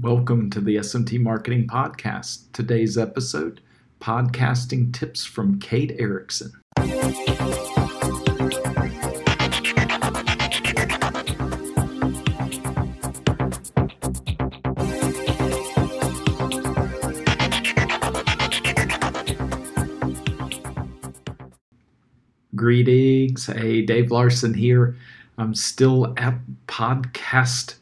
Welcome to the SMT Marketing Podcast. Today's episode Podcasting Tips from Kate Erickson. Greetings. Hey, Dave Larson here. I'm still at podcast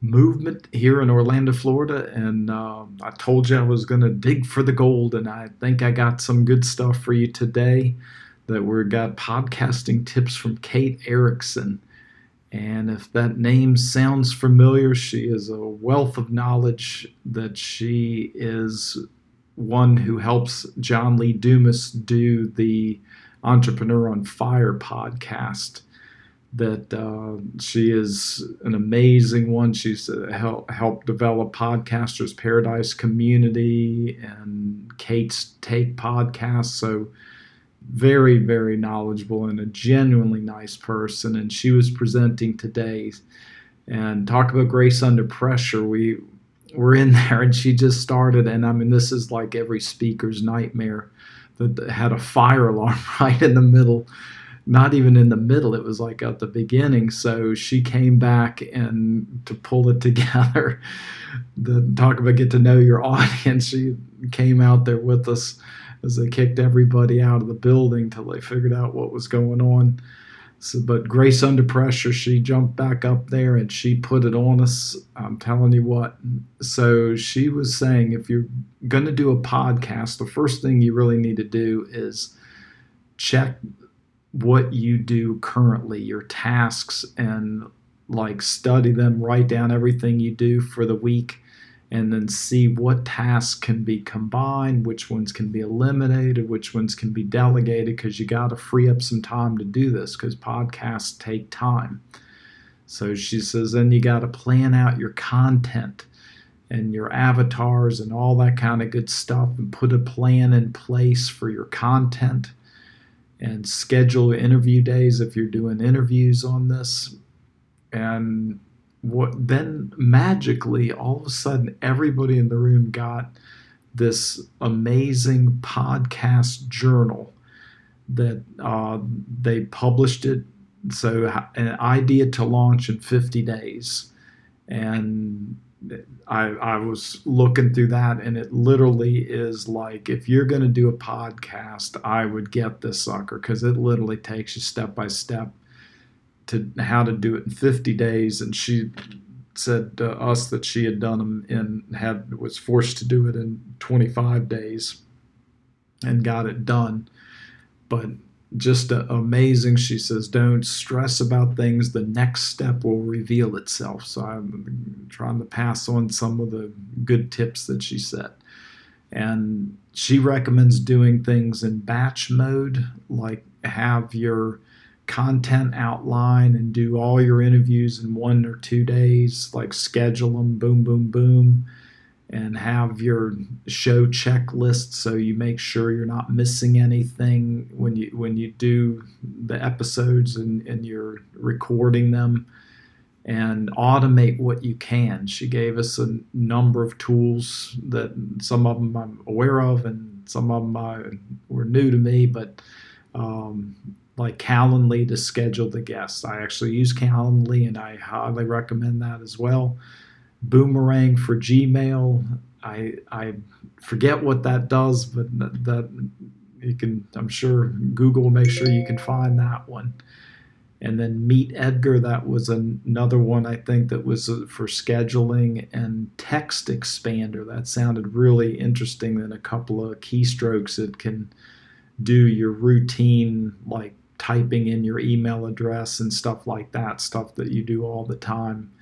movement here in Orlando, Florida, and uh, I told you I was going to dig for the gold, and I think I got some good stuff for you today. That we got podcasting tips from Kate Erickson, and if that name sounds familiar, she is a wealth of knowledge. That she is one who helps John Lee Dumas do the Entrepreneur on Fire podcast that uh, she is an amazing one. She's uh, help, helped develop Podcasters Paradise Community and Kate's Take podcast. So, very, very knowledgeable and a genuinely nice person. And she was presenting today and talk about grace under pressure. We were in there and she just started. And I mean, this is like every speaker's nightmare that had a fire alarm right in the middle not even in the middle it was like at the beginning. So she came back and to pull it together the talk about get to know your audience. She came out there with us as they kicked everybody out of the building till they figured out what was going on. So, but grace under pressure she jumped back up there and she put it on us i'm telling you what. So she was saying if you're going to do a podcast the first thing you really need to do is check what you do currently, your tasks, and like study them, write down everything you do for the week, and then see what tasks can be combined, which ones can be eliminated, which ones can be delegated, because you got to free up some time to do this because podcasts take time. So she says, then you got to plan out your content and your avatars and all that kind of good stuff and put a plan in place for your content and schedule interview days if you're doing interviews on this. And what then magically all of a sudden everybody in the room got this amazing podcast journal that uh, they published it so an idea to launch in 50 days and I, I was looking through that and it literally is like if you're going to do a podcast i would get this sucker because it literally takes you step by step to how to do it in 50 days. And she said to us that she had done them and had was forced to do it in 25 days and got it done. But just amazing. She says, Don't stress about things. The next step will reveal itself. So I'm trying to pass on some of the good tips that she said. And she recommends doing things in batch mode, like have your content outline and do all your interviews in one or two days, like schedule them, boom, boom, boom and have your show checklist so you make sure you're not missing anything when you when you do the episodes and, and you're recording them and automate what you can. She gave us a number of tools that some of them I'm aware of and some of them I, were new to me, but um, like Calendly to schedule the guests. I actually use Calendly and I highly recommend that as well. Boomerang for Gmail. I I forget what that does, but that, that you can. I'm sure Google will make sure you can find that one. And then Meet Edgar, that was another one I think that was uh, for scheduling and text expander. That sounded really interesting. Then a couple of keystrokes that can do your routine like typing in your email address and stuff like that, stuff that you do all the time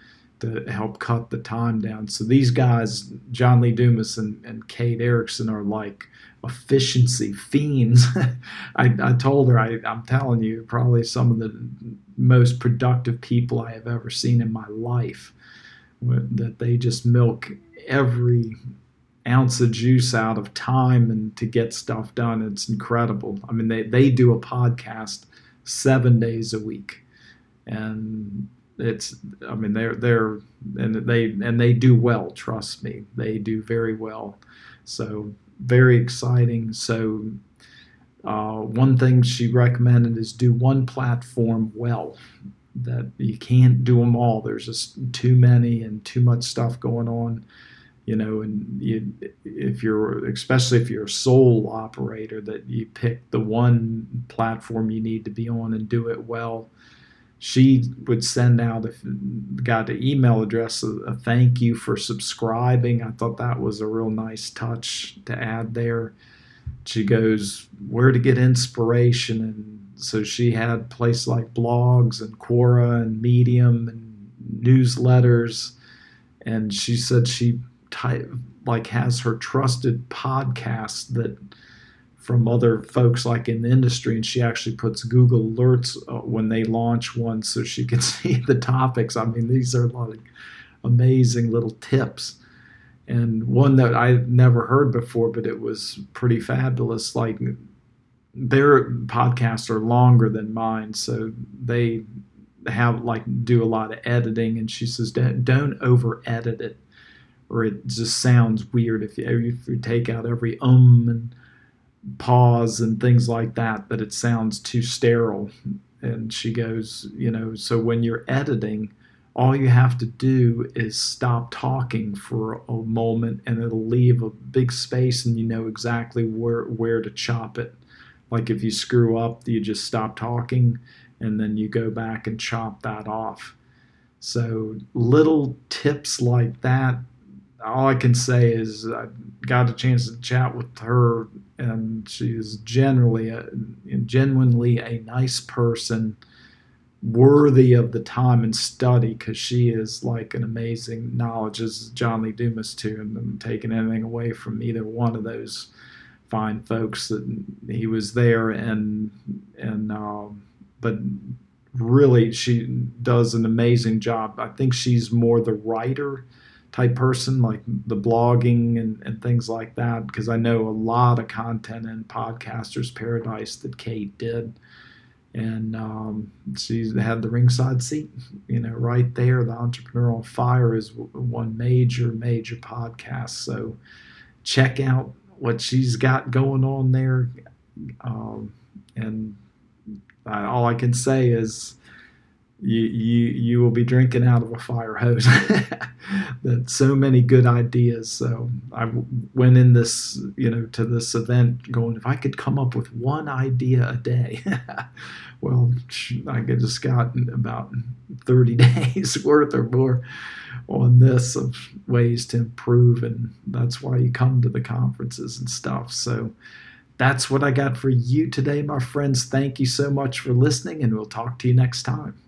to help cut the time down. So these guys, John Lee Dumas and, and Kate Erickson, are like efficiency fiends. I, I told her, I, I'm telling you, probably some of the most productive people I have ever seen in my life. That they just milk every ounce of juice out of time and to get stuff done. It's incredible. I mean, they, they do a podcast seven days a week. And it's I mean they're they're and they and they do well. Trust me, they do very well. So very exciting. So uh, one thing she recommended is do one platform well. That you can't do them all. There's just too many and too much stuff going on you know, and you, if you're, especially if you're a sole operator, that you pick the one platform you need to be on and do it well. She would send out, if got the email address, a, a thank you for subscribing. I thought that was a real nice touch to add there. She goes, where to get inspiration. And so she had places like blogs and Quora and Medium and newsletters. And she said she type like has her trusted podcast that from other folks like in the industry and she actually puts google alerts uh, when they launch one so she can see the topics. I mean these are like amazing little tips. And one that i never heard before but it was pretty fabulous. Like their podcasts are longer than mine so they have like do a lot of editing. And she says don't, don't over edit it or it just sounds weird if you, if you take out every um and pause and things like that, that it sounds too sterile. And she goes, you know, so when you're editing, all you have to do is stop talking for a moment and it'll leave a big space and you know exactly where where to chop it. Like if you screw up, you just stop talking and then you go back and chop that off. So little tips like that all I can say is I got a chance to chat with her, and she is generally a, genuinely a nice person, worthy of the time and study because she is like an amazing knowledge as John Lee Dumas too, and I'm taking anything away from either one of those fine folks that he was there and and um, but really she does an amazing job. I think she's more the writer type person, like the blogging and, and things like that, because I know a lot of content in Podcasters Paradise that Kate did. And um, she had the ringside seat, you know, right there. The Entrepreneur on Fire is one major, major podcast. So check out what she's got going on there. Um, and I, all I can say is you you you will be drinking out of a fire hose. that so many good ideas. So I went in this you know to this event going if I could come up with one idea a day. well, I could just got about 30 days worth or more on this of ways to improve and that's why you come to the conferences and stuff. So that's what I got for you today, my friends. Thank you so much for listening, and we'll talk to you next time.